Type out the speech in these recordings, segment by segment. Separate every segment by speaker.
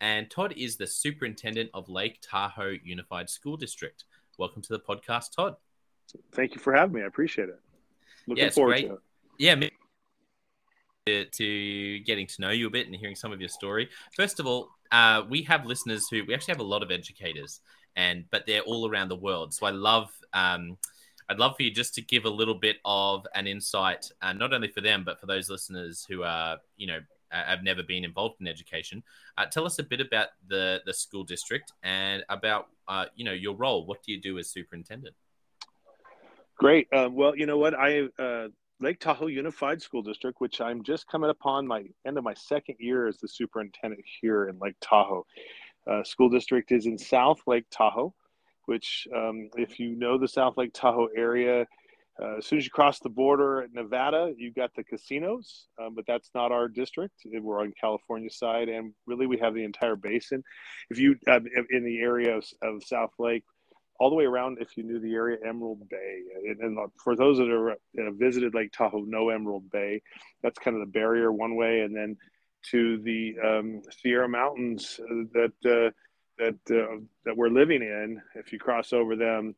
Speaker 1: and Todd is the superintendent of Lake Tahoe Unified School District. Welcome to the podcast, Todd.
Speaker 2: Thank you for having me. I appreciate it.
Speaker 1: Looking yeah, forward great. to it. Yeah, to, to getting to know you a bit and hearing some of your story. First of all, uh, we have listeners who we actually have a lot of educators, and but they're all around the world. So I love. Um, I'd love for you just to give a little bit of an insight, uh, not only for them, but for those listeners who are, you know, have never been involved in education. Uh, tell us a bit about the the school district and about, uh, you know, your role. What do you do as superintendent?
Speaker 2: Great. Um, well, you know what? I uh, Lake Tahoe Unified School District, which I'm just coming upon my end of my second year as the superintendent here in Lake Tahoe. Uh, school district is in South Lake Tahoe, which, um, if you know the South Lake Tahoe area, uh, as soon as you cross the border at Nevada, you've got the casinos, um, but that's not our district. We're on California side, and really we have the entire basin. If you uh, in the area of, of South Lake, all the way around if you knew the area emerald bay and, and for those that are uh, visited lake tahoe know emerald bay that's kind of the barrier one way and then to the um, sierra mountains uh, that uh, that uh, that we're living in if you cross over them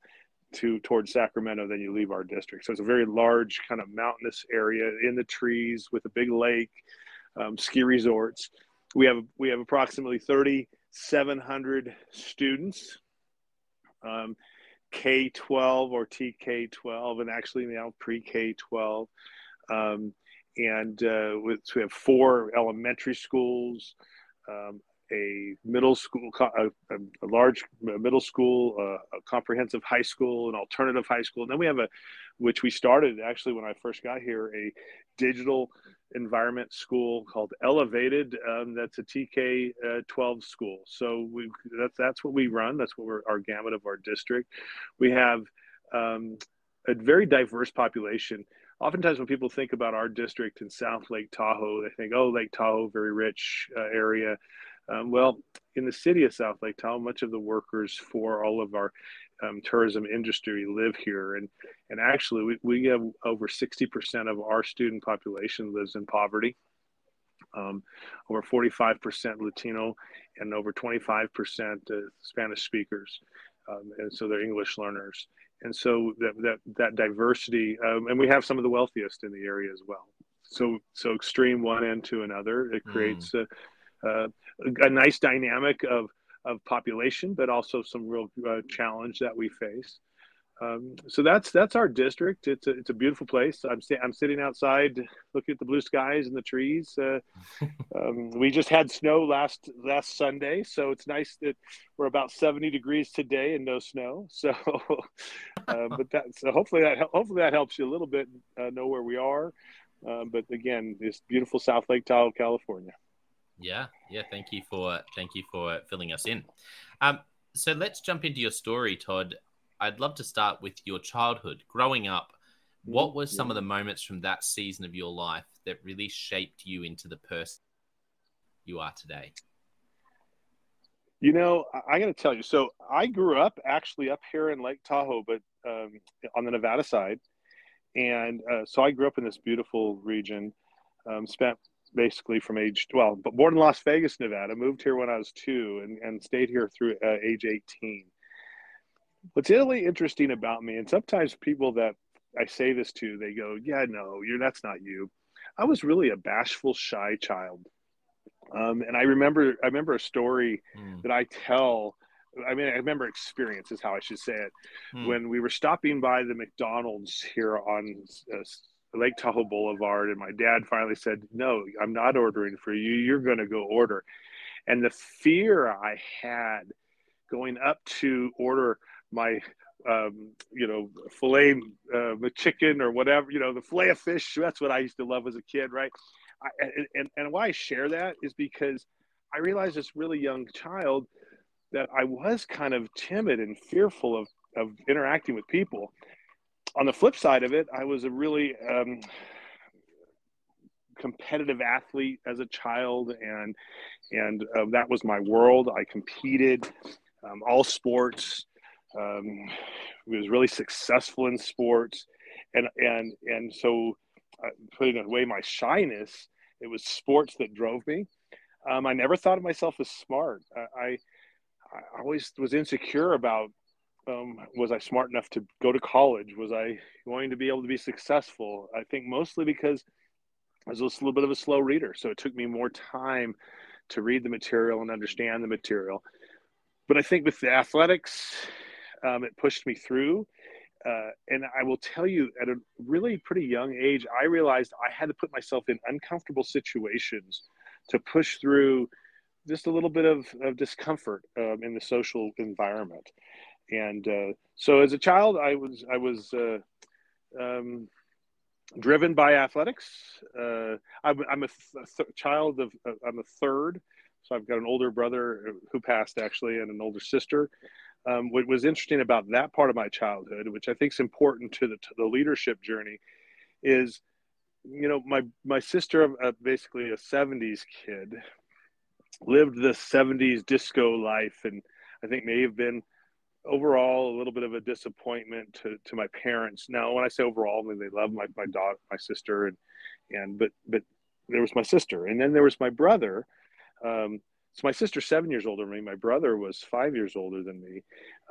Speaker 2: to towards sacramento then you leave our district so it's a very large kind of mountainous area in the trees with a big lake um, ski resorts we have we have approximately 3700 students um, K 12 or TK 12, and actually now pre K 12. Um, and uh, with, so we have four elementary schools, um, a middle school, a, a large middle school, uh, a comprehensive high school, an alternative high school. And then we have a, which we started actually when I first got here, a digital environment school called Elevated. Um, that's a TK uh, 12 school. So we that's that's what we run. That's what we're our gamut of our district. We have um, a very diverse population. Oftentimes, when people think about our district in South Lake Tahoe, they think, "Oh, Lake Tahoe, very rich uh, area." Um, well, in the city of South Lake Tahoe, much of the workers for all of our um, tourism industry live here, and and actually we, we have over sixty percent of our student population lives in poverty. Um, over 45% Latino and over 25% uh, Spanish speakers, um, and so they're English learners. And so that that, that diversity, um, and we have some of the wealthiest in the area as well. So so extreme one end to another, it creates mm. a, a, a nice dynamic of of population, but also some real uh, challenge that we face. Um, so that's that's our district. It's a, it's a beautiful place. I'm I'm sitting outside, looking at the blue skies and the trees. Uh, um, we just had snow last last Sunday, so it's nice that we're about 70 degrees today and no snow. So, uh, but that so hopefully that hopefully that helps you a little bit uh, know where we are. Uh, but again, this beautiful South Lake Tahoe, California.
Speaker 1: Yeah, yeah. Thank you for thank you for filling us in. Um, so let's jump into your story, Todd. I'd love to start with your childhood, growing up. What mm, were some yeah. of the moments from that season of your life that really shaped you into the person you are today?
Speaker 2: You know, I, I got to tell you. So I grew up actually up here in Lake Tahoe, but um, on the Nevada side, and uh, so I grew up in this beautiful region. Um, spent basically from age well, but born in Las Vegas, Nevada. Moved here when I was two, and, and stayed here through uh, age eighteen. What's really interesting about me, and sometimes people that I say this to, they go, "Yeah, no, you're that's not you." I was really a bashful, shy child, um, and I remember I remember a story mm. that I tell. I mean, I remember experience is how I should say it. Mm. When we were stopping by the McDonald's here on uh, Lake Tahoe Boulevard, and my dad finally said, "No, I'm not ordering for you. You're going to go order." And the fear I had going up to order my, um, you know, fillet uh, chicken or whatever, you know, the fillet of fish. That's what I used to love as a kid, right? I, and and why I share that is because I realized as really young child that I was kind of timid and fearful of of interacting with people on the flip side of it, I was a really um, competitive athlete as a child, and and uh, that was my world. I competed um, all sports. Um, was really successful in sports, and and and so uh, putting away my shyness, it was sports that drove me. Um, I never thought of myself as smart. I, I always was insecure about um, was I smart enough to go to college? Was I going to be able to be successful? I think mostly because I was a little bit of a slow reader, so it took me more time to read the material and understand the material. But I think with the athletics, um, it pushed me through. uh, and I will tell you, at a really pretty young age, I realized I had to put myself in uncomfortable situations to push through just a little bit of, of discomfort um, in the social environment. And uh, so, as a child, I was I was uh, um, driven by athletics. Uh, I'm, I'm, a, th- a th- child of I'm a third, so I've got an older brother who passed actually, and an older sister. Um, what was interesting about that part of my childhood, which I think is important to the, to the leadership journey, is you know my my sister, uh, basically a '70s kid, lived the '70s disco life, and I think may have been overall a little bit of a disappointment to, to my parents. Now, when I say overall, I mean they love my my daughter, my sister, and and but but there was my sister, and then there was my brother. Um, so my sister's seven years older than me. My brother was five years older than me,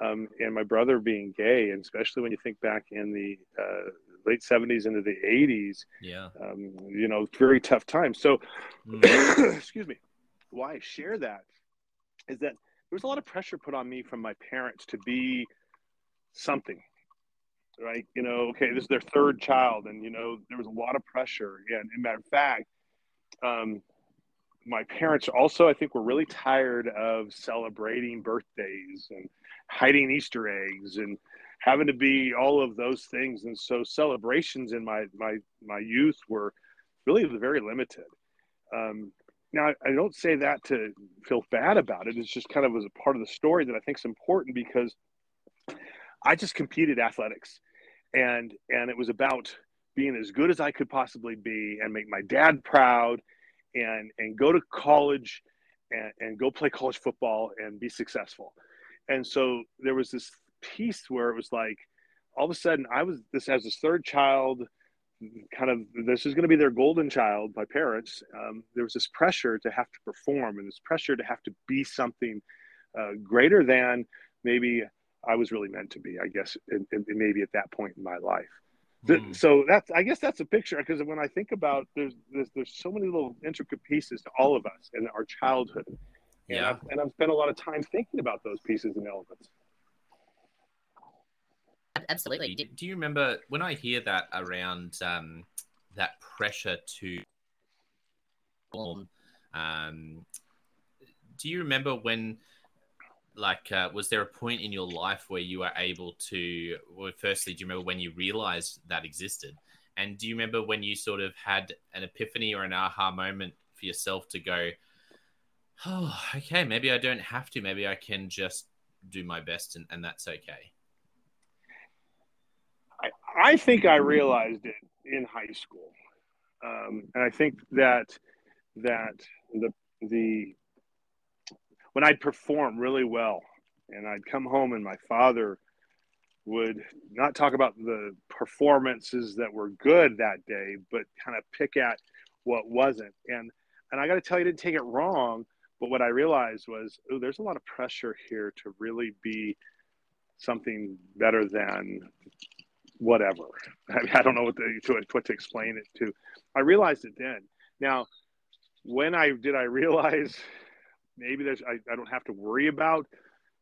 Speaker 2: um, and my brother being gay, and especially when you think back in the uh, late seventies into the eighties,
Speaker 1: yeah,
Speaker 2: um, you know, very tough time. So, mm. excuse me. Why I share that is that there was a lot of pressure put on me from my parents to be something, right? You know, okay, this is their third child, and you know, there was a lot of pressure. And, in matter of fact. Um, my parents also, I think, were really tired of celebrating birthdays and hiding Easter eggs and having to be all of those things. And so celebrations in my my my youth were really very limited. Um, now, I don't say that to feel bad about it. It's just kind of as a part of the story that I think is important because I just competed athletics, and and it was about being as good as I could possibly be and make my dad proud and and go to college and, and go play college football and be successful. And so there was this piece where it was like all of a sudden I was this as this third child kind of this is going to be their golden child by parents um, there was this pressure to have to perform and this pressure to have to be something uh, greater than maybe i was really meant to be i guess and, and maybe at that point in my life Mm. So that's I guess that's a picture because when I think about there's, there's, there's so many little intricate pieces to all of us in our childhood. And
Speaker 1: yeah.
Speaker 2: I've, and I've spent a lot of time thinking about those pieces and elements.
Speaker 3: Absolutely.
Speaker 1: Do, do you remember when I hear that around um, that pressure to um, do you remember when like uh, was there a point in your life where you were able to well firstly do you remember when you realized that existed? And do you remember when you sort of had an epiphany or an aha moment for yourself to go oh okay maybe i don't have to. Maybe i can just do my best and, and that's okay
Speaker 2: I, I think i realized it in high school um, and i think that that the the when I'd perform really well and I'd come home and my father would not talk about the performances that were good that day, but kind of pick at what wasn't. And and I got to tell you, I didn't take it wrong. But what I realized was, oh, there's a lot of pressure here to really be something better than whatever. I, mean, I don't know what to, what to explain it to. I realized it then. Now, when I did I realize maybe there's I, I don't have to worry about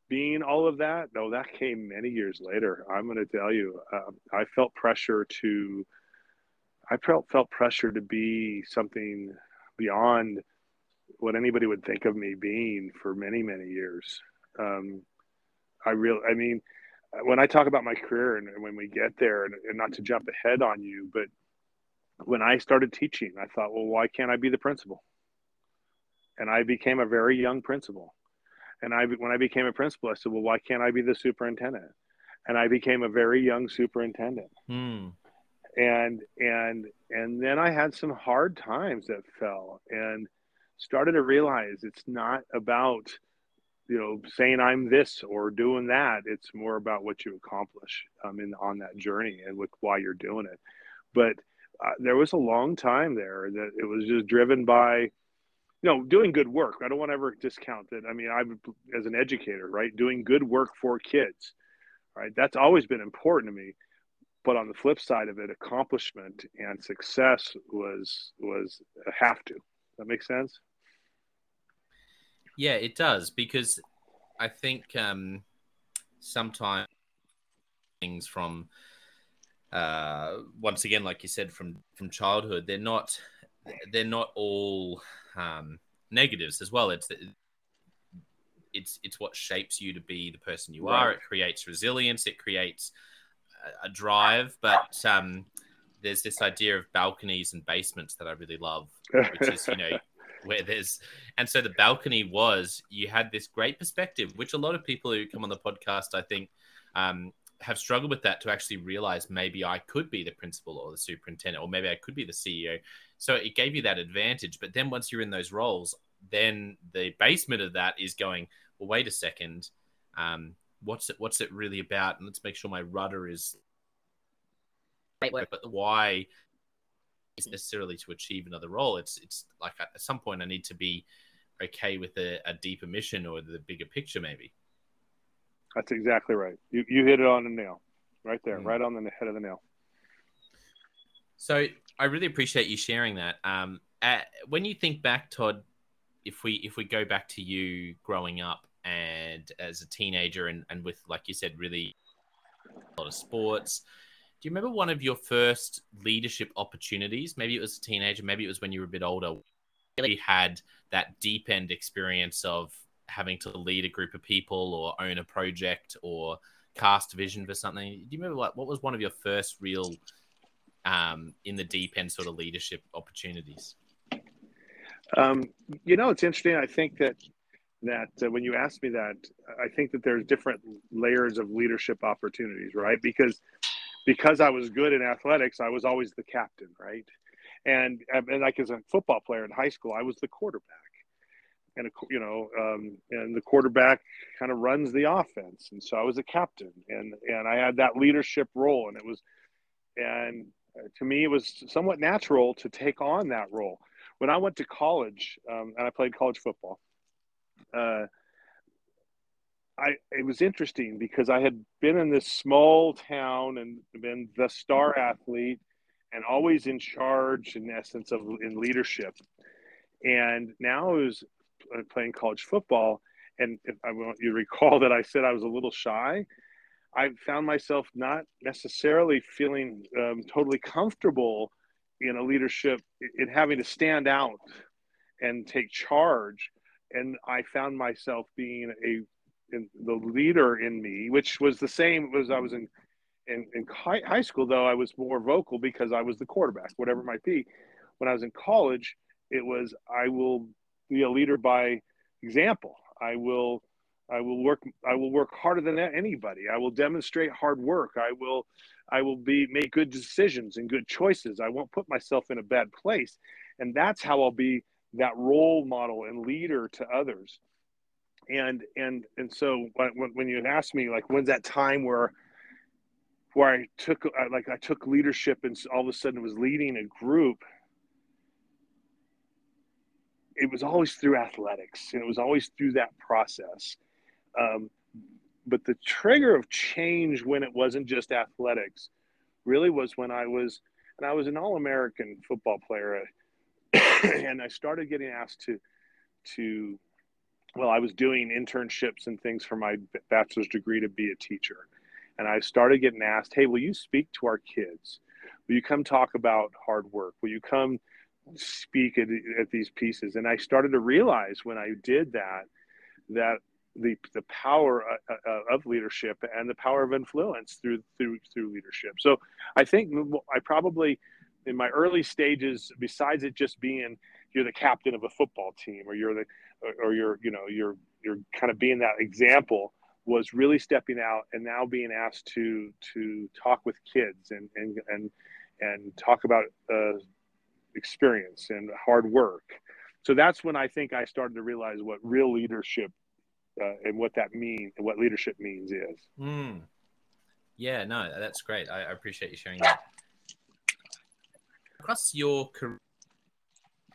Speaker 2: being all of that. No, that came many years later. I'm going to tell you, uh, I felt pressure to, I felt felt pressure to be something beyond what anybody would think of me being for many many years. Um, I real, I mean, when I talk about my career and, and when we get there, and, and not to jump ahead on you, but when I started teaching, I thought, well, why can't I be the principal? and I became a very young principal. And I, when I became a principal, I said, well, why can't I be the superintendent? And I became a very young superintendent.
Speaker 1: Hmm.
Speaker 2: And, and, and then I had some hard times that fell and started to realize it's not about, you know, saying I'm this or doing that. It's more about what you accomplish um, in, on that journey and with why you're doing it. But uh, there was a long time there that it was just driven by you know doing good work. I don't want to ever discount that. I mean i'm as an educator right doing good work for kids right? That's always been important to me. But on the flip side of it accomplishment and success was was a have to. That makes sense
Speaker 1: yeah it does because i think um sometimes things from uh, once again, like you said, from from childhood, they're not they're not all um, negatives as well. It's it's it's what shapes you to be the person you right. are. It creates resilience. It creates a, a drive. But um, there's this idea of balconies and basements that I really love, which is you know where there's and so the balcony was you had this great perspective, which a lot of people who come on the podcast, I think. Um, have struggled with that to actually realize maybe I could be the principal or the superintendent, or maybe I could be the CEO. So it gave you that advantage. But then once you're in those roles, then the basement of that is going, well, wait a second. Um, what's it what's it really about? And let's make sure my rudder is. But why necessarily to achieve another role. It's it's like at some point I need to be okay with a, a deeper mission or the bigger picture, maybe.
Speaker 2: That's exactly right. You you hit it on the nail, right there, mm. right on the head of the nail.
Speaker 1: So I really appreciate you sharing that. Um, at, when you think back, Todd, if we if we go back to you growing up and as a teenager and, and with like you said, really a lot of sports. Do you remember one of your first leadership opportunities? Maybe it was a teenager, maybe it was when you were a bit older. Really had that deep end experience of having to lead a group of people or own a project or cast vision for something. Do you remember what, what was one of your first real um, in the deep end sort of leadership opportunities?
Speaker 2: Um, you know, it's interesting. I think that that uh, when you ask me that, I think that there's different layers of leadership opportunities, right? Because because I was good in athletics, I was always the captain, right? And and like as a football player in high school, I was the quarterback and a, you know, um, and the quarterback kind of runs the offense, and so I was a captain, and and I had that leadership role, and it was, and to me, it was somewhat natural to take on that role. When I went to college, um, and I played college football, uh, I it was interesting because I had been in this small town and been the star athlete, and always in charge, in essence, of in leadership. And now I was playing college football, and if I want you to recall that I said I was a little shy, I found myself not necessarily feeling um, totally comfortable in a leadership in having to stand out and take charge, and I found myself being a in, the leader in me, which was the same as I was in in, in high, high school. Though I was more vocal because I was the quarterback, whatever it might be. When I was in college, it was I will be a leader by example. I will I will work I will work harder than anybody. I will demonstrate hard work. I will I will be make good decisions and good choices. I won't put myself in a bad place. And that's how I'll be that role model and leader to others. And and and so when when you ask me like when's that time where where I took like I took leadership and all of a sudden was leading a group it was always through athletics and it was always through that process. Um, but the trigger of change when it wasn't just athletics really was when I was, and I was an All American football player, and I started getting asked to, to, well, I was doing internships and things for my bachelor's degree to be a teacher, and I started getting asked, "Hey, will you speak to our kids? Will you come talk about hard work? Will you come?" speak at, at these pieces and i started to realize when i did that that the the power uh, uh, of leadership and the power of influence through through through leadership so i think i probably in my early stages besides it just being you're the captain of a football team or you're the or, you're you know you're you're kind of being that example was really stepping out and now being asked to to talk with kids and and and and talk about uh, experience and hard work. So that's when I think I started to realize what real leadership uh, and what that means and what leadership means is.
Speaker 1: Mm. Yeah, no, that's great. I, I appreciate you sharing that. Across your career,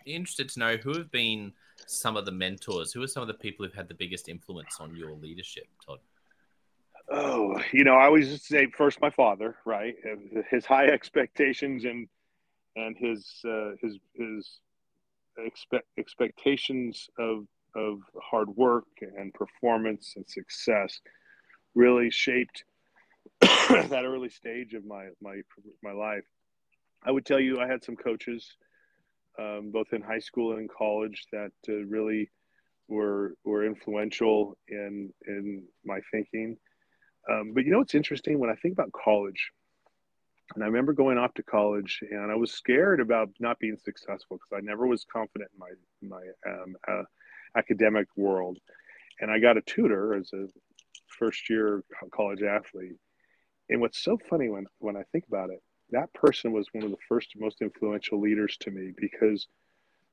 Speaker 1: interested to know who have been some of the mentors, who are some of the people who've had the biggest influence on your leadership, Todd?
Speaker 2: Oh, you know, I always say first my father, right? His high expectations and and his uh, his his expect, expectations of of hard work and performance and success really shaped that early stage of my my my life. I would tell you I had some coaches, um, both in high school and college, that uh, really were were influential in in my thinking. Um, but you know what's interesting when I think about college, and I remember going off to college, and I was scared about not being successful because I never was confident in my my um, uh, academic world, and I got a tutor as a first year college athlete. And what's so funny when when I think about it, that person was one of the first most influential leaders to me because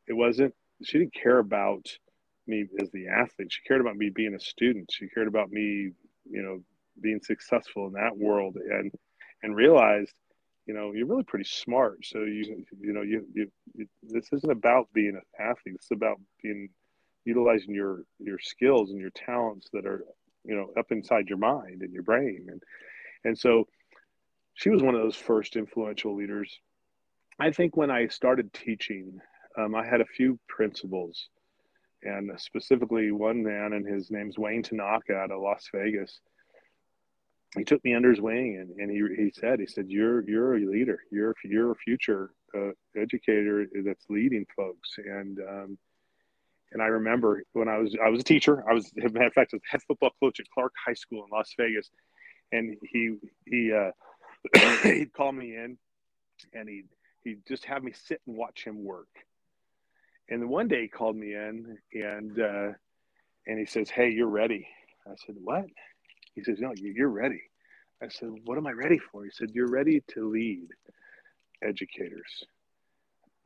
Speaker 2: it wasn't she didn't care about me as the athlete. She cared about me being a student. She cared about me, you know, being successful in that world and and realized you know you're really pretty smart so you you know you, you, you this isn't about being an athlete it's about being utilizing your your skills and your talents that are you know up inside your mind and your brain and and so she was one of those first influential leaders. I think when i started teaching um, i had a few principals and specifically one man and his name's wayne tanaka out of las vegas. He took me under his wing and, and he, he said he said you're you're a leader. You're you're a future uh, educator that's leading folks. And um, and I remember when I was I was a teacher. I was matter of fact I head football coach at Clark High School in Las Vegas. And he he uh, he'd call me in and he'd he'd just have me sit and watch him work and then one day he called me in and uh, and he says hey you're ready I said what he says, No, you're ready. I said, What am I ready for? He said, You're ready to lead educators.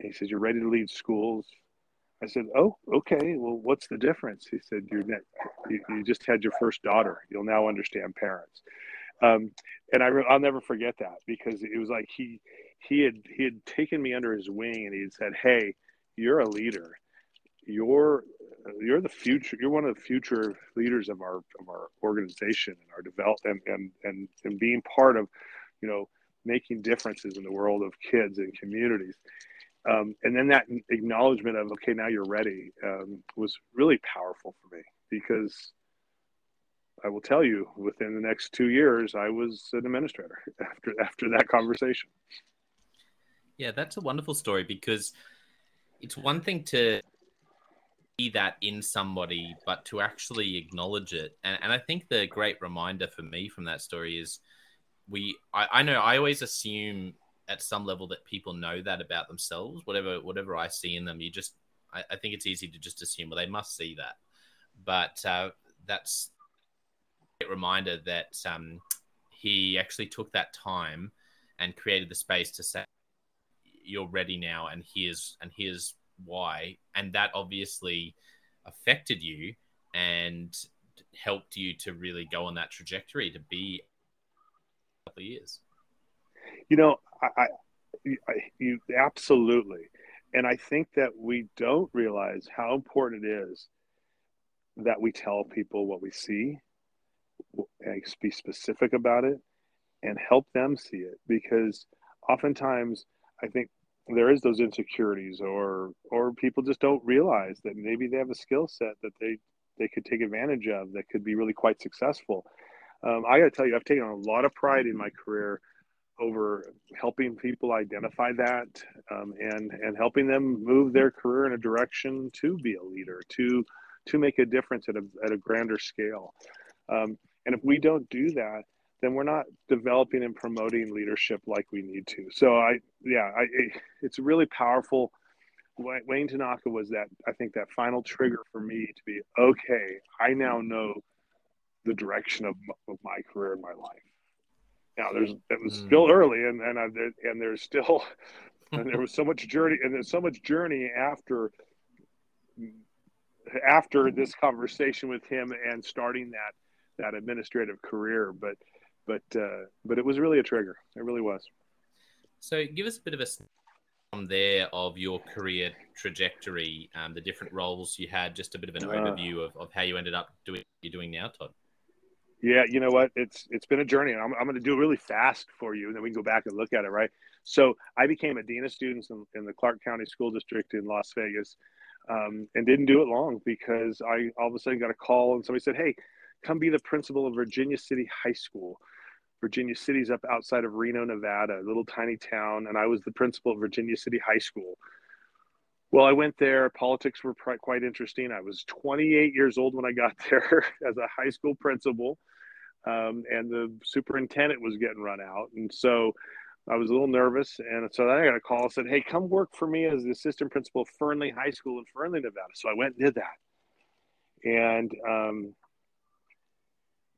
Speaker 2: And he says, You're ready to lead schools. I said, Oh, okay. Well, what's the difference? He said, You're you, you just had your first daughter. You'll now understand parents. Um, and I, I'll never forget that because it was like he he had he had taken me under his wing and he had said, "Hey, you're a leader. You're you're the future. You're one of the future leaders of our of our organization and our development and and and being part of, you know, making differences in the world of kids and communities. Um, and then that acknowledgement of okay, now you're ready um, was really powerful for me because I will tell you, within the next two years, I was an administrator after after that conversation.
Speaker 1: Yeah, that's a wonderful story because it's one thing to see that in somebody, but to actually acknowledge it. And, and I think the great reminder for me from that story is we, I, I know I always assume at some level that people know that about themselves, whatever, whatever I see in them, you just, I, I think it's easy to just assume, well, they must see that. But uh, that's reminder that um, he actually took that time and created the space to say, you're ready now and here's and here's why, and that obviously affected you and helped you to really go on that trajectory to be a couple of years.
Speaker 2: You know, I, I, you absolutely, and I think that we don't realize how important it is that we tell people what we see be specific about it and help them see it. Because oftentimes I think there is those insecurities or or people just don't realize that maybe they have a skill set that they they could take advantage of that could be really quite successful. Um, i got to tell you i've taken a lot of pride in my career over helping people identify that um, and and helping them move their career in a direction to be a leader to to make a difference at a, at a grander scale um, and if we don't do that then we're not developing and promoting leadership like we need to. So I, yeah, I, it's really powerful. Wayne Tanaka was that I think that final trigger for me to be okay. I now know the direction of, of my career and my life. Now there's it was mm. still early, and and I, and there's still and there was so much journey, and there's so much journey after after this conversation with him and starting that that administrative career. But but uh, but it was really a trigger. It really was.
Speaker 1: So give us a bit of a from there of your career trajectory, um, the different roles you had, just a bit of an uh, overview of, of how you ended up doing what you're doing now, Todd.
Speaker 2: Yeah, you know what? It's it's been a journey. and I'm I'm going to do it really fast for you, and then we can go back and look at it. Right. So I became a dean of students in, in the Clark County School District in Las Vegas, um, and didn't do it long because I all of a sudden got a call and somebody said, "Hey, come be the principal of Virginia City High School." Virginia City's up outside of Reno, Nevada, a little tiny town, and I was the principal of Virginia City High School. Well, I went there. Politics were quite interesting. I was 28 years old when I got there as a high school principal, um, and the superintendent was getting run out, and so I was a little nervous. And so then I got a call and said, "Hey, come work for me as the assistant principal of Fernley High School in Fernley, Nevada." So I went and did that, and um,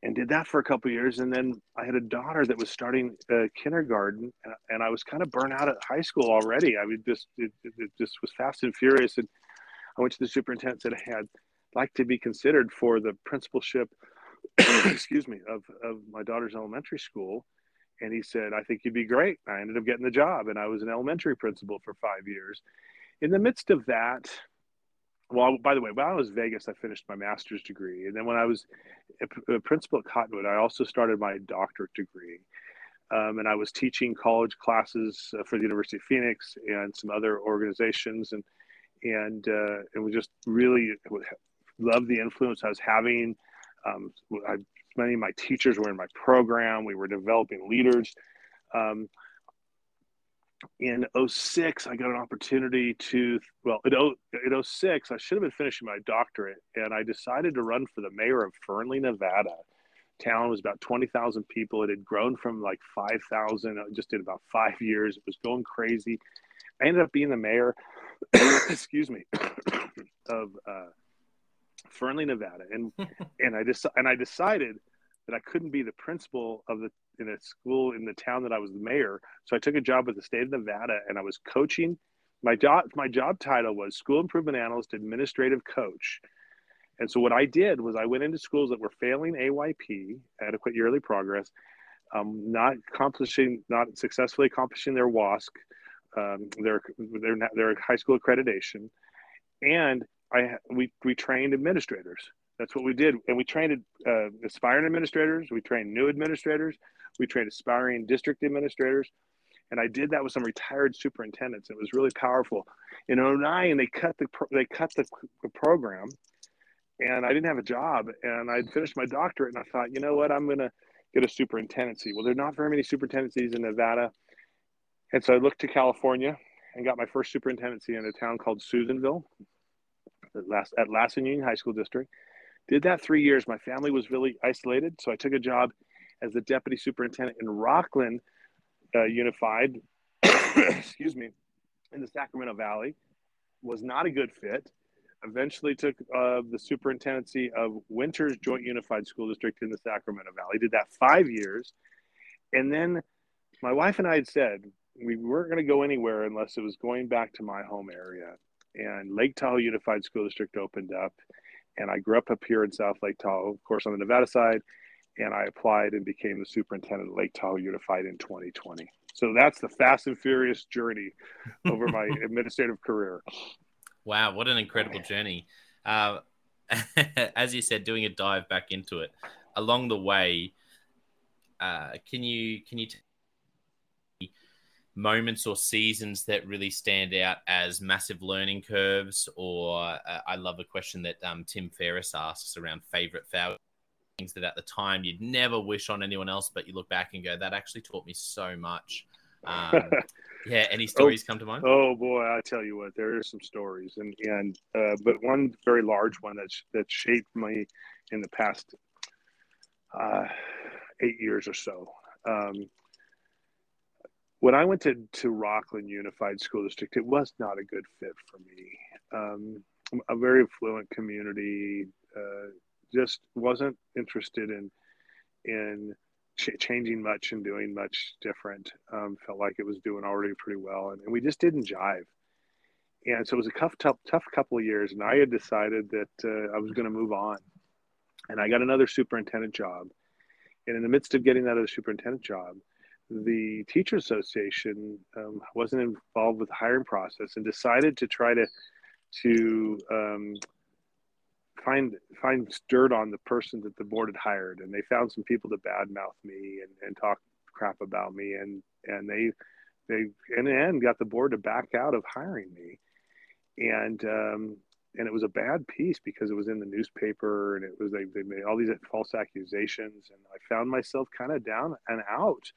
Speaker 2: and did that for a couple years and then i had a daughter that was starting uh, kindergarten and i was kind of burnt out at high school already. I mean just it, it, just was fast and furious and i went to the superintendent and said hey, i'd like to be considered for the principalship excuse me of, of my daughter's elementary school. And he said i think you'd be great. I ended up getting the job and i was an elementary principal for five years. In the midst of that well, by the way, when I was Vegas, I finished my master's degree, and then when I was a principal at Cottonwood, I also started my doctorate degree, um, and I was teaching college classes uh, for the University of Phoenix and some other organizations, and and uh, and we just really loved the influence I was having. Um, I, many of my teachers were in my program. We were developing leaders. Um, in 06 i got an opportunity to well in, in 06 i should have been finishing my doctorate and i decided to run for the mayor of fernley nevada. Town was about 20000 people. It had grown from like 5000 just in about five years. It was going crazy. I ended up being the mayor excuse me of uh, fernley nevada. And and i just and i decided that i couldn't be the principal of the in a school in the town that I was the mayor. So I took a job with the state of Nevada and I was coaching. My job my job title was school improvement analyst administrative coach. And so what I did was I went into schools that were failing AYP, adequate yearly progress, um, not accomplishing, not successfully accomplishing their WASC, um, their, their their high school accreditation, and I we we trained administrators. That's what we did, and we trained uh, aspiring administrators. We trained new administrators. We trained aspiring district administrators. And I did that with some retired superintendents. It was really powerful. In 09, they cut the they cut the, the program, and I didn't have a job. And I'd finished my doctorate, and I thought, you know what, I'm going to get a superintendency. Well, there are not very many superintendencies in Nevada, and so I looked to California and got my first superintendency in a town called Susanville, at, at Lassen Union High School District. Did that three years. My family was really isolated, so I took a job as the deputy superintendent in Rocklin uh, Unified, excuse me, in the Sacramento Valley, was not a good fit. Eventually took uh, the superintendency of Winters Joint Unified School District in the Sacramento Valley. Did that five years, and then my wife and I had said we weren't going to go anywhere unless it was going back to my home area. And Lake Tahoe Unified School District opened up, and I grew up up here in South Lake Tahoe, of course, on the Nevada side and I applied and became the superintendent of Lake Tahoe Unified in 2020. So that's the fast and furious journey over my administrative career.
Speaker 1: Wow, what an incredible journey! Uh, as you said, doing a dive back into it along the way. Uh, can you can you t- moments or seasons that really stand out as massive learning curves? Or uh, I love a question that um, Tim Ferriss asks around favorite failure things that at the time you'd never wish on anyone else, but you look back and go, that actually taught me so much. Um, yeah, any oh, stories
Speaker 2: oh,
Speaker 1: come to mind?
Speaker 2: Oh boy, I tell you what, there are some stories, and and uh, but one very large one that's that shaped me in the past uh, eight years or so. Um, when I went to to Rocklin Unified School District, it was not a good fit for me. Um, a very affluent community, uh, just wasn't interested in in ch- changing much and doing much different. Um, felt like it was doing already pretty well, and, and we just didn't jive. And so it was a tough, tough, tough couple of years, and I had decided that uh, I was going to move on. And I got another superintendent job. And in the midst of getting that other superintendent job, the teacher association um, wasn't involved with the hiring process and decided to try to to um, find find dirt on the person that the board had hired, and they found some people to badmouth me and, and talk crap about me, and and they they in the end got the board to back out of hiring me, and um, and it was a bad piece because it was in the newspaper and it was they, they made all these false accusations. And i found myself kind of down and out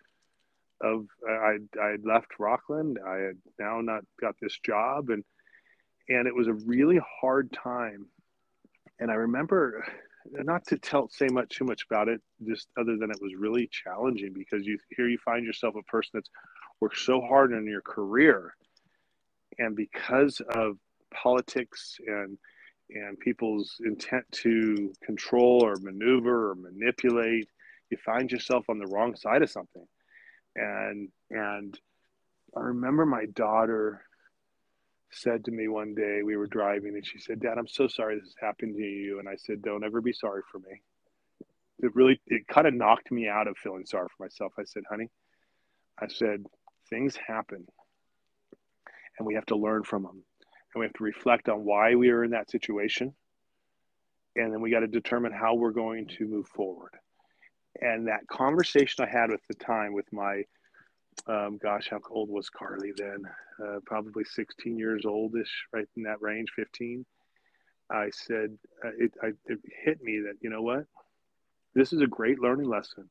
Speaker 2: of i i left Rocklin. I had now not got this job and and it was a really hard time. And i remember not to tell say much too much about it just other than it was really challenging because you here you find yourself a person that's worked so hard in your career. And because of politics and and people's intent to control or maneuver or manipulate you find yourself on the wrong side of something and and i remember my daughter said to me one day we were driving and she said dad i'm so sorry this has happened to you. And i said don't ever be sorry for me. It really it kind of knocked me out of feeling sorry for myself. I said honey i said things happen and we have to learn from them and we have to reflect on why we are in that situation and then we got to determine how we're going to move forward and that conversation i had at the time with my um, gosh how old was carly then uh, probably 16 years oldish right in that range 15 i said uh, it, I, it hit me that you know what this is a great learning lesson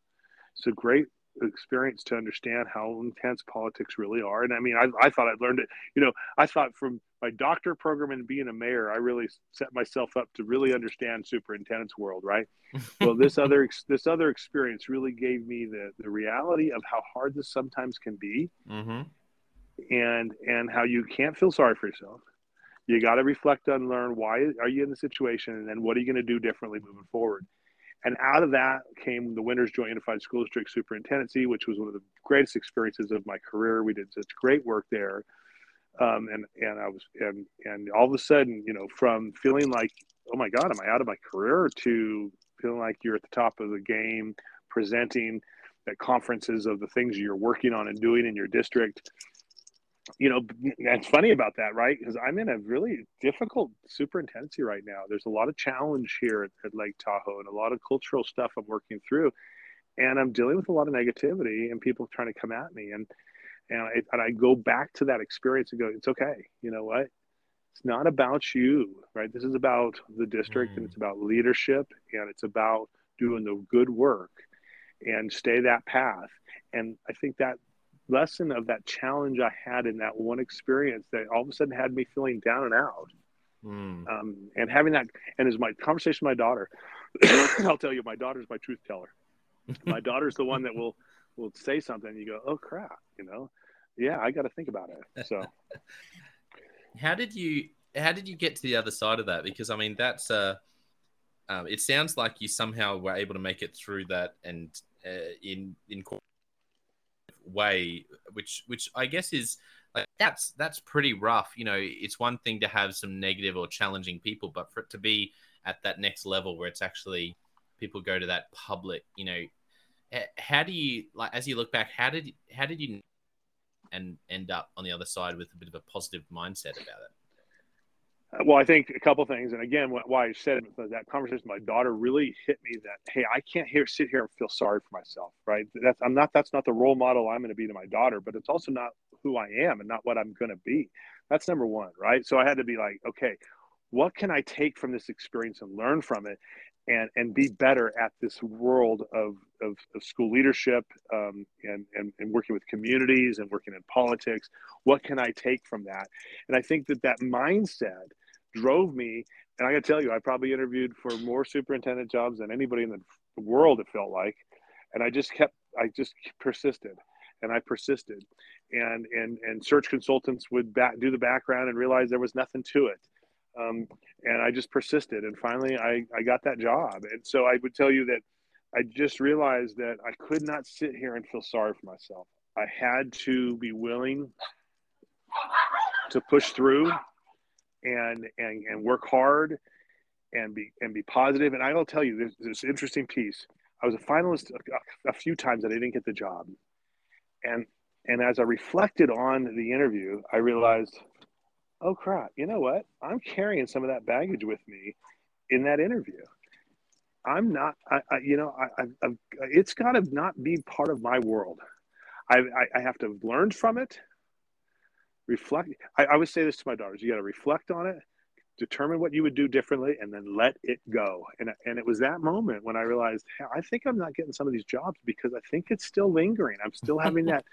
Speaker 2: it's a great experience to understand how intense politics really are. And I mean, I, I thought I'd learned it. You know, I thought from my doctor program and being a mayor, I really set myself up to really understand superintendent's world, right? well, this other this other experience really gave me the the reality of how hard this sometimes can be, mm-hmm. and and how you can't feel sorry for yourself. You got to reflect on, learn why are you in the situation, and then what are you going to do differently moving forward. And out of that came the Winters Joint Unified School District Superintendency, which was one of the greatest experiences of my career. We did such great work there. Um, and, and I was, and, and all of a sudden, you know, from feeling like, oh my God, am I out of my career to feeling like you're at the top of the game, presenting at conferences of the things you're working on and doing in your district you know, that's funny about that, right? Because I'm in a really difficult superintendency right now. There's a lot of challenge here at, at, Lake Tahoe and a lot of cultural stuff I'm working through, and I'm dealing with a lot of negativity and people trying to come at me. And and I, and I go back to that experience and go, it's okay. You know what? It's not about you, right? This is about the district mm. and it's about leadership and it's about doing the good work and stay that path. And I think that lesson of that challenge I had in that one experience that all of a sudden had me feeling down and out. Mm. Um, and having that, and as my conversation with my daughter, I'll tell you, my daughter's my truth teller. my daughter's the one that will will say something. And you go, oh crap, you know, yeah, I got to think about it. So,
Speaker 1: how did you how did you get to the other side of that? Because I mean, that's uh, um, it sounds like you somehow were able to make it through that and uh, in in way, which which I guess is like that's that's pretty rough. You know, it's one thing to have some negative or challenging people, but for it to be at that next level where it's actually people go to that public, you know, how do you like as you look back? How did how did you and end up on the other side with a bit of a positive mindset about it?
Speaker 2: Uh, well, I think a couple things, and again, why I said it, that conversation with my daughter really hit me that hey, I can't here sit here and feel sorry for myself, right? That's I'm not that's not the role model I'm going to be to my daughter, but it's also not who I am and not what I'm going to be. That's number one, right? So I had to be like, okay, what can I take from this experience and learn from it, and and be better at this world of of, of school leadership um, and, and and working with communities and working in politics. What can I take from that? And I think that that mindset drove me. And I got to tell you, I probably interviewed for more superintendent jobs than anybody in the world. It felt like, and I just kept, I just persisted, and I persisted, and and and search consultants would back, do the background and realize there was nothing to it. Um, and I just persisted, and finally, I I got that job. And so I would tell you that I just realized that I could not sit here and feel sorry for myself. I had to be willing to push through and and and work hard and be and be positive. And I will tell you, there's this interesting piece. I was a finalist a, a few times that I didn't get the job, and and as I reflected on the interview, I realized, oh crap, you know what? I'm carrying some of that baggage with me in that interview. I'm not, I, I you know, I, I, I it's got to not be part of my world. I, I, I have to learn from it reflect I, I would say this to my daughters you got to reflect on it determine what you would do differently and then let it go and, and it was that moment when i realized hey, i think i'm not getting some of these jobs because i think it's still lingering i'm still having that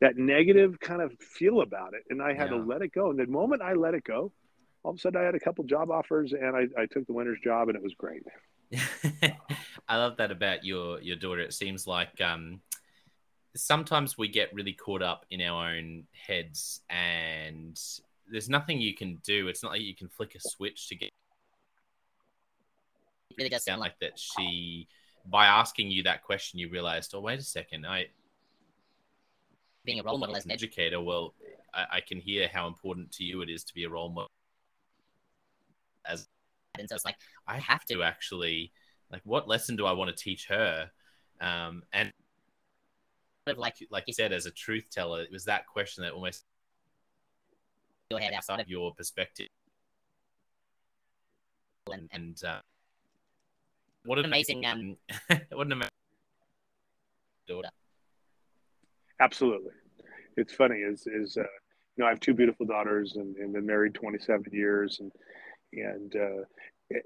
Speaker 2: that negative kind of feel about it and i had yeah. to let it go and the moment i let it go all of a sudden i had a couple job offers and i, I took the Winters job and it was great
Speaker 1: i love that about your your daughter it seems like um sometimes we get really caught up in our own heads and there's nothing you can do. It's not like you can flick a switch to get. It really does sound like that she, by asking you that question, you realized, oh, wait a second, I. Being a role model as an educator, well, I, I can hear how important to you it is to be a role model. As and so it's like I have to actually, like, what lesson do I want to teach her? Um, and like like you said, as a truth teller, it was that question that almost your head outside of your perspective. And, and uh, what an amazing, um, what an amazing daughter.
Speaker 2: Absolutely, it's funny. Is is uh, you know I have two beautiful daughters and, and been married 27 years and and uh,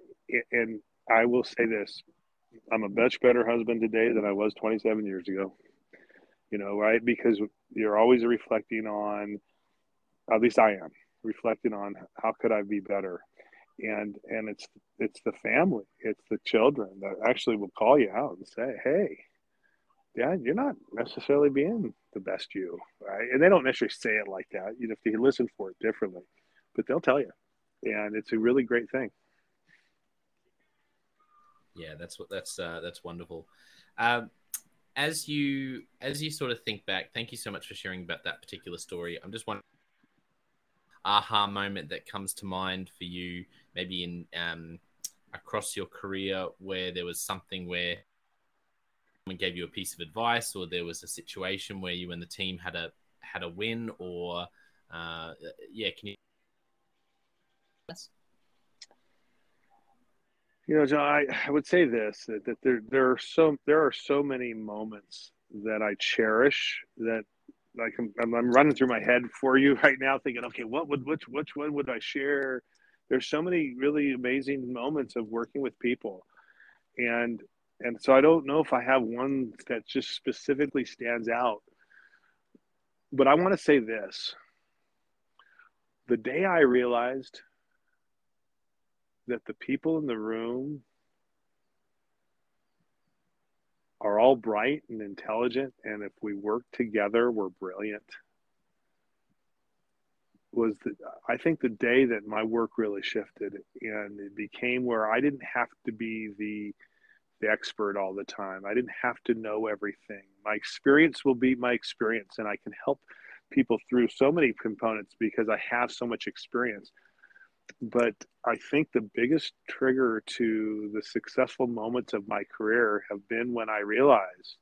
Speaker 2: and I will say this: I'm a much better husband today than I was 27 years ago. You know, right? Because you're always reflecting on at least I am reflecting on how could I be better, and and it's it's the family, it's the children that actually will call you out and say, hey, yeah, you're not necessarily being the best you, right? And they don't necessarily say it like that. You know, if you listen for it differently, but they'll tell you, and it's a really great thing.
Speaker 1: Yeah, that's what that's uh, that's wonderful. Um, as you as you sort of think back, thank you so much for sharing about that particular story. I'm just wondering aha moment that comes to mind for you, maybe in um, across your career, where there was something where someone gave you a piece of advice, or there was a situation where you and the team had a had a win, or uh, yeah, can you?
Speaker 2: You know, John, I, I would say this that, that there there are so there are so many moments that I cherish that like I'm, I'm, running through my head for you right now, thinking, okay, what would which which one would I share? There's so many really amazing moments of working with people, and and so I don't know if I have one that just specifically stands out. But I want to say this: the day I realized that the people in the room are all bright and intelligent, and if we work together, we're brilliant. Was the I think the day that my work really shifted, and it became where I didn't have to be the the expert all the time. I didn't have to know everything. My experience will be my experience, and I can help people through so many components because I have so much experience but I think the biggest trigger to the successful moments of my career have been when I realized,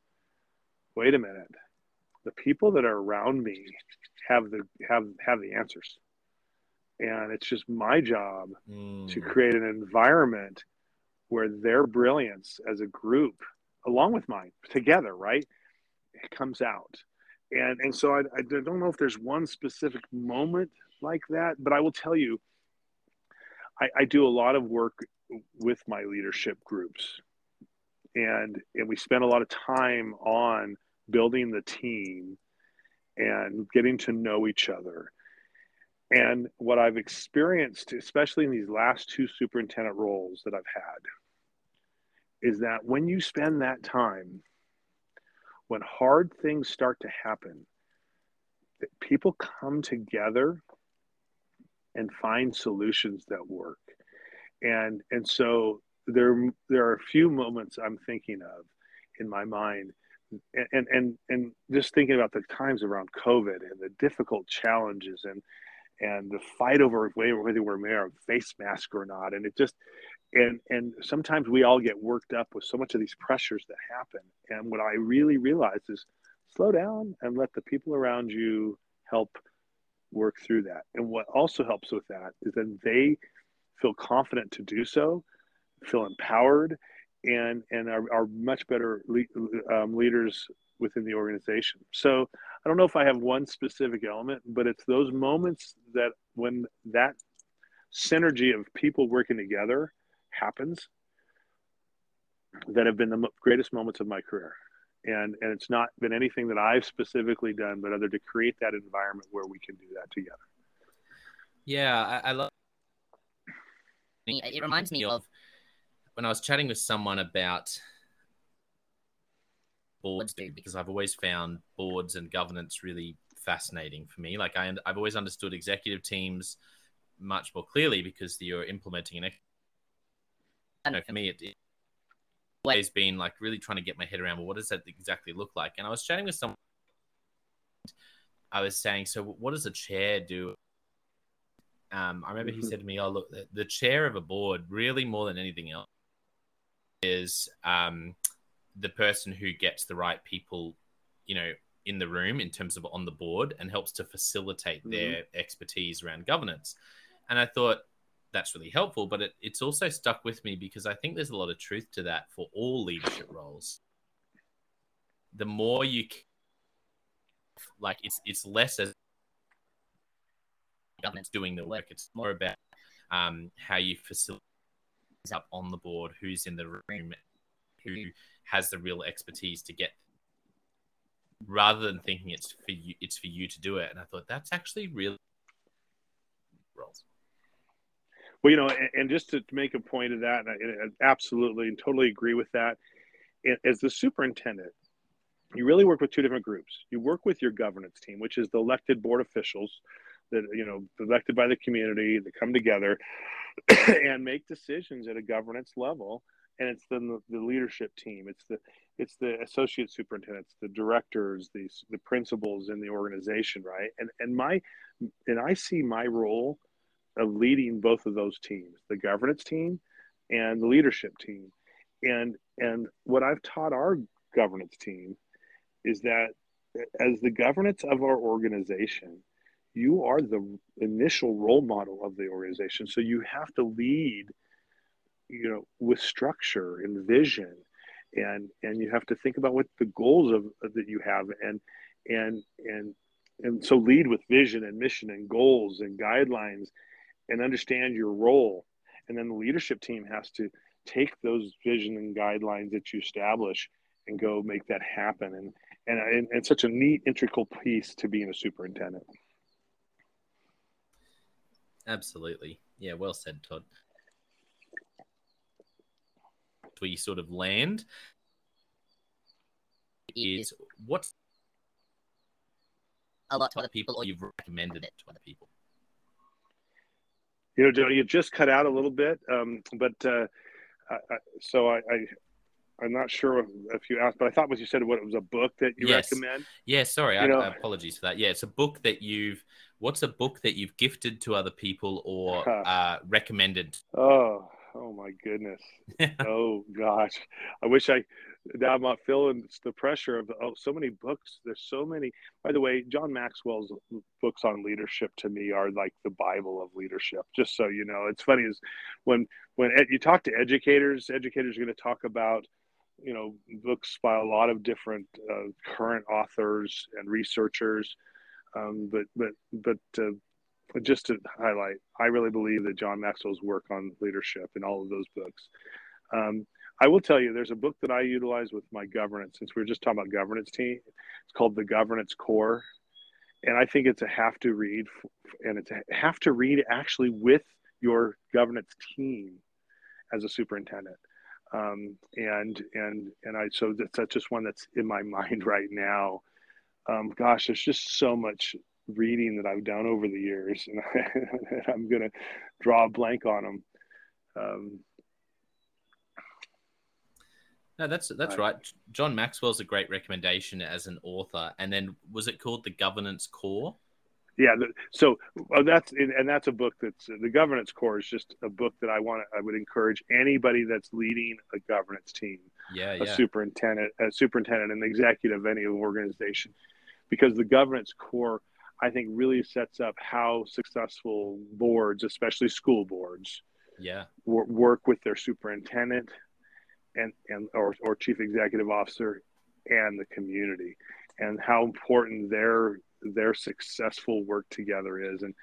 Speaker 2: wait a minute, the people that are around me have the have have the answers. And it's just my job mm. to create an environment where their brilliance as a group, along with mine, together, right, it comes out. And and so I, I don't know if there's one specific moment like that, but I will tell you I, I do a lot of work with my leadership groups, and and we spend a lot of time on building the team and getting to know each other. And what I've experienced, especially in these last two superintendent roles that I've had, is that when you spend that time, when hard things start to happen, that people come together and find solutions that work. And and so there there are a few moments I'm thinking of in my mind and and and just thinking about the times around COVID and the difficult challenges and and the fight over whether we're wearing a face mask or not, and it just and and sometimes we all get worked up with so much of these pressures that happen. And what I really realize is slow down and let the people around you help work through that. And what also helps with that is that they feel confident to do so, feel empowered, and and are, are much better le- um, leaders within the organization. So I don't know if I have one specific element, but it's those moments that when that synergy of people working together happens that have been the greatest moments of my career. And and it's not been anything that i've specifically done but other to create that environment where we can do that together.
Speaker 1: Yeah i, I love it reminds me of when i was chatting with someone about boards because i've always found boards and governance really fascinating for me. Like I, i've always understood executive teams much more clearly because you're implementing an you know, for me it, it always been like really trying to get my head around well what does that exactly look like and i was chatting with someone i was saying so what does a chair do um, i remember he mm-hmm. said to me oh look the, the, chair of a board really more than anything else is um, the person who gets the right people you know in the room in terms of on the board and helps to facilitate mm-hmm. their expertise around governance and i thought that's really helpful. But it, it's also stuck with me because I think there's a lot of truth to that for all leadership roles. The more you like, it's it's less as government's doing the work. It's more about um, how you facilitate up on the board, who's in the room, who has the real expertise to get rather than thinking it's for you it's for you to do it and i thought that's actually really roles
Speaker 2: well, you know, and, and just to make a point of that, I, I absolutely and totally agree with that. As the superintendent, you really work with two different groups. You work with your governance team, which is the elected board officials that you know elected by the community that come together and make decisions at a governance level. And it's the the leadership team. It's the it's the associate superintendents, the directors, the the principals in the organization, right? And and my and I see my role of leading both of those teams, the governance team and the leadership team. And and what I've taught our governance team is that as the governance of our organization, you are the initial role model of the organization. So you have to lead, you know, with structure and vision, and and you have to think about what the goals of that you have, and and and and so lead with vision and mission and goals and guidelines and understand your role. And then the leadership team has to take those vision and guidelines that you establish and go make that happen. And and, and it's such a neat, integral piece to being a superintendent.
Speaker 1: Absolutely. Yeah, well said, Todd. We sort of land is what's a lot to other people, or you've recommended it to other people.
Speaker 2: You know, you just cut out a little bit, um, but uh, I, so I, I, am not sure if you asked, but I thought what you said what it was a book that you yes. recommend.
Speaker 1: Yeah, sorry, I, apologies for that. Yeah, it's a book that you've. What's a book that you've gifted to other people or uh, recommended?
Speaker 2: Oh, oh my goodness. oh gosh, I wish I now I'm not feeling the pressure of oh, so many books. There's so many. By the way, John Maxwell's books on leadership to me are like the Bible of leadership. Just so you know, it's funny is when when ed, you talk to educators, educators are going to talk about you know books by a lot of different uh, current authors and researchers. Um, but but but uh, just to highlight, I really believe that John Maxwell's work on leadership in all of those books. Um, I will tell you, there's a book that I utilize with my governance, since we were just talking about governance team. It's called The Governance Core. And I think it's a have to read, and it's a have to read actually with your governance team as a superintendent. Um, and and and I so that's, that's just one that's in my mind right now. Um, gosh, there's just so much reading that I've done over the years, and I, am gonna draw a blank on them. Um,
Speaker 1: no, that's that's right. John Maxwell's a great recommendation as an author. And then was it called The Governance Core?
Speaker 2: Yeah, so uh, that's and that's a book that's the governance core is just a book that I want I would encourage anybody that's leading a governance team,
Speaker 1: yeah,
Speaker 2: a yeah. superintendent, a superintendent, an executive of any organization, because the governance core I think really sets up how successful boards, especially school boards,
Speaker 1: yeah,
Speaker 2: work with their superintendent, and, and or, or chief executive officer and the community and how important their their successful work together is and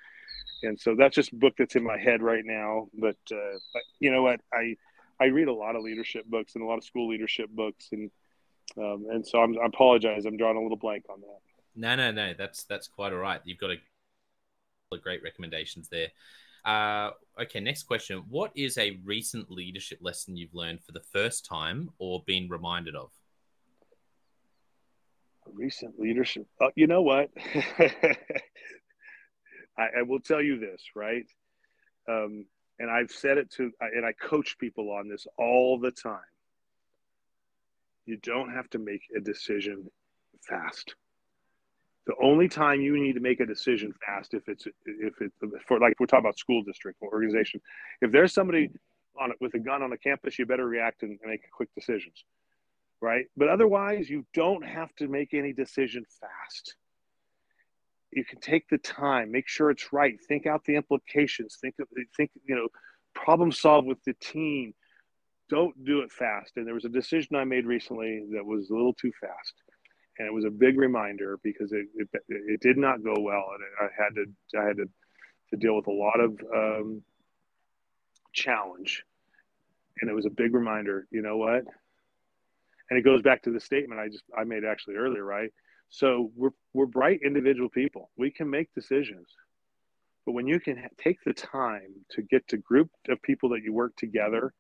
Speaker 2: and so that's just book that's in my head right now. But, uh, but you know what, I I read a lot of leadership books and a lot of school leadership books, and um, and so I'm, I apologize, I'm drawing a little blank on that.
Speaker 1: No, no, no, that's that's quite all right. You've got a great recommendations there. Uh, okay, next question. What is a recent leadership lesson you've learned for the first time or been reminded of?
Speaker 2: Recent leadership. Uh, you know what? I, I, will tell you this, right? Um, and I've said it to, and I coach people on this all the time. You don't have to make a decision fast. The only time you need to make a decision fast, if it's if it's for like we're talking about school district or organization, if there's somebody on it with a gun on a campus, you better react and, and make quick decisions, right? But otherwise, you don't have to make any decision fast. You can take the time, make sure it's right, think out the implications, think of think you know, problem solve with the team. Don't do it fast. And there was a decision I made recently that was a little too fast and it was a big reminder because it, it, it did not go well, and I had to I had to, to deal with a lot of um, challenge, and it was a big reminder. You know what? And it goes back to the statement I just I made actually earlier, right? So we're we're bright individual people. We can make decisions, but when you can take the time to get to group of people that you work together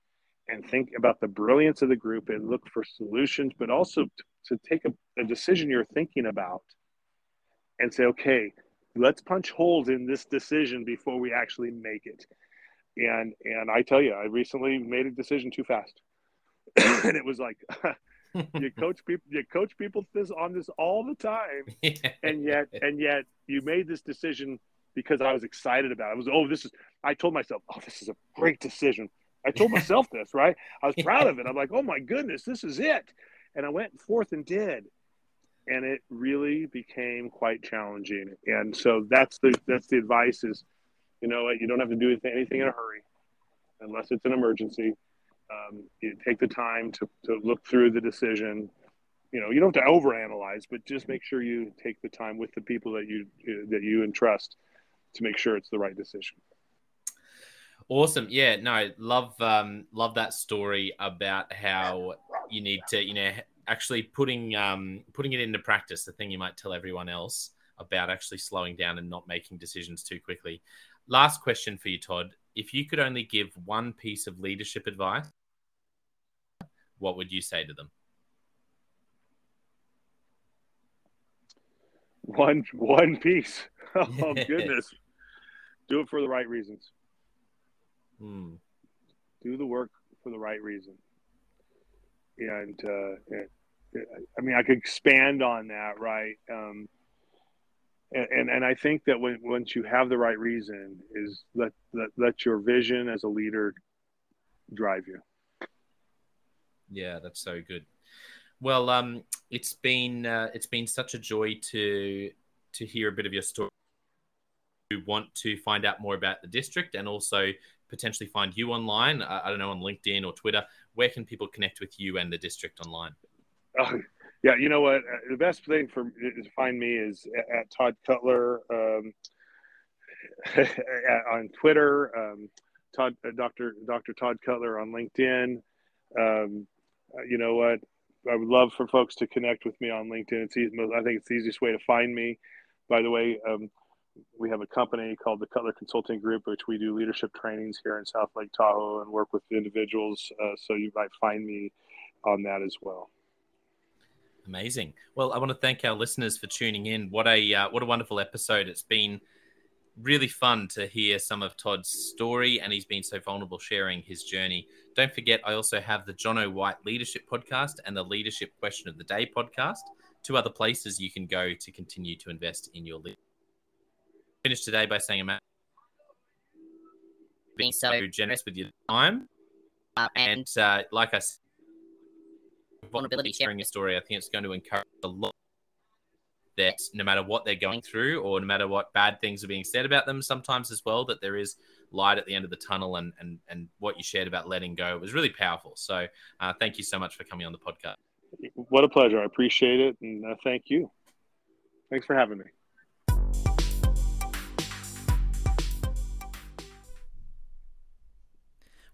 Speaker 2: and think about the brilliance of the group and look for solutions, but also to, to take a, a decision you're thinking about and say, okay, let's punch holes in this decision before we actually make it. And and I tell you, I recently made a decision too fast, and it was like. you coach people you coach people this on this all the time yeah. and yet and yet you made this decision because I was excited about it. I was oh this is I told myself oh this is a great decision I told myself this, right? I was proud of it. I'm like, oh my goodness, this is it. And I went forth and did. And it really became quite challenging. And so that's the that's the advice is, you know, you don't have to do anything in a hurry, unless it's an emergency. Um, you take the time to, to look through the decision. You know, you don't have to overanalyze, but just make sure you take the time with the people that you that you entrust to make sure it's the right decision.
Speaker 1: Awesome. Yeah, no, love um love that story about how you need to, you know, actually putting um putting it into practice, the thing you might tell everyone else about actually slowing down and not making decisions too quickly. Last question for you, Todd. If you could only give one piece of leadership advice, what would you say to them?
Speaker 2: One one piece. Oh goodness. Do it for the right reasons. Hmm. Do the work for the right reason. And, uh, and, I mean, I could expand on that, right? Um, and, and, and I think that when once you have the right reason, is let, let let your vision as a leader drive you.
Speaker 1: Yeah, that's so good. Well, um, it's been uh, it's been such a joy to to hear a bit of your story. We want to find out more about the district and also potentially find you online? I, I don't know, on LinkedIn or Twitter. Where can people connect with you and the district online?
Speaker 2: Oh, yeah, you know what? Uh, the best thing for to find me is at Todd Cutler um, on Twitter. Um, Todd, uh, Dr. Dr. Todd Cutler on LinkedIn. Um, uh, you know what? I would love for folks to connect with me on LinkedIn. It's easy, I think it's the easiest way to find me. By the way, um, we have a company called the Cutler Consulting Group, which we do leadership trainings here in South Lake Tahoe and work with individuals. Uh, so you might find me on that as well.
Speaker 1: Amazing. Well, I want to thank our listeners for tuning in. What a uh, what a wonderful episode! It's been really fun to hear some of Todd's story, and he's been so vulnerable sharing his journey. Don't forget, I also have the Jono White Leadership Podcast and the Leadership Question of the Day podcast. Two other places you can go to continue to invest in your leadership finish today by saying, Matt, being so generous with your time. Uh, and uh, like I said, vulnerability, sharing your story, I think it's going to encourage a lot that no matter what they're going through or no matter what bad things are being said about them, sometimes as well, that there is light at the end of the tunnel and, and, and what you shared about letting go was really powerful. So uh, thank you so much for coming on the podcast.
Speaker 2: What a pleasure. I appreciate it. And uh, thank you. Thanks for having me.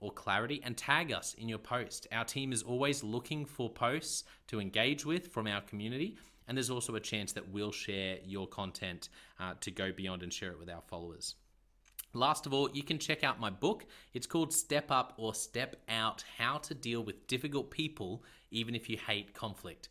Speaker 1: or Clarity, and tag us in your post. Our team is always looking for posts to engage with from our community. And there's also a chance that we'll share your content uh, to go beyond and share it with our followers. Last of all, you can check out my book. It's called Step Up or Step Out How to Deal with Difficult People, even if you hate conflict.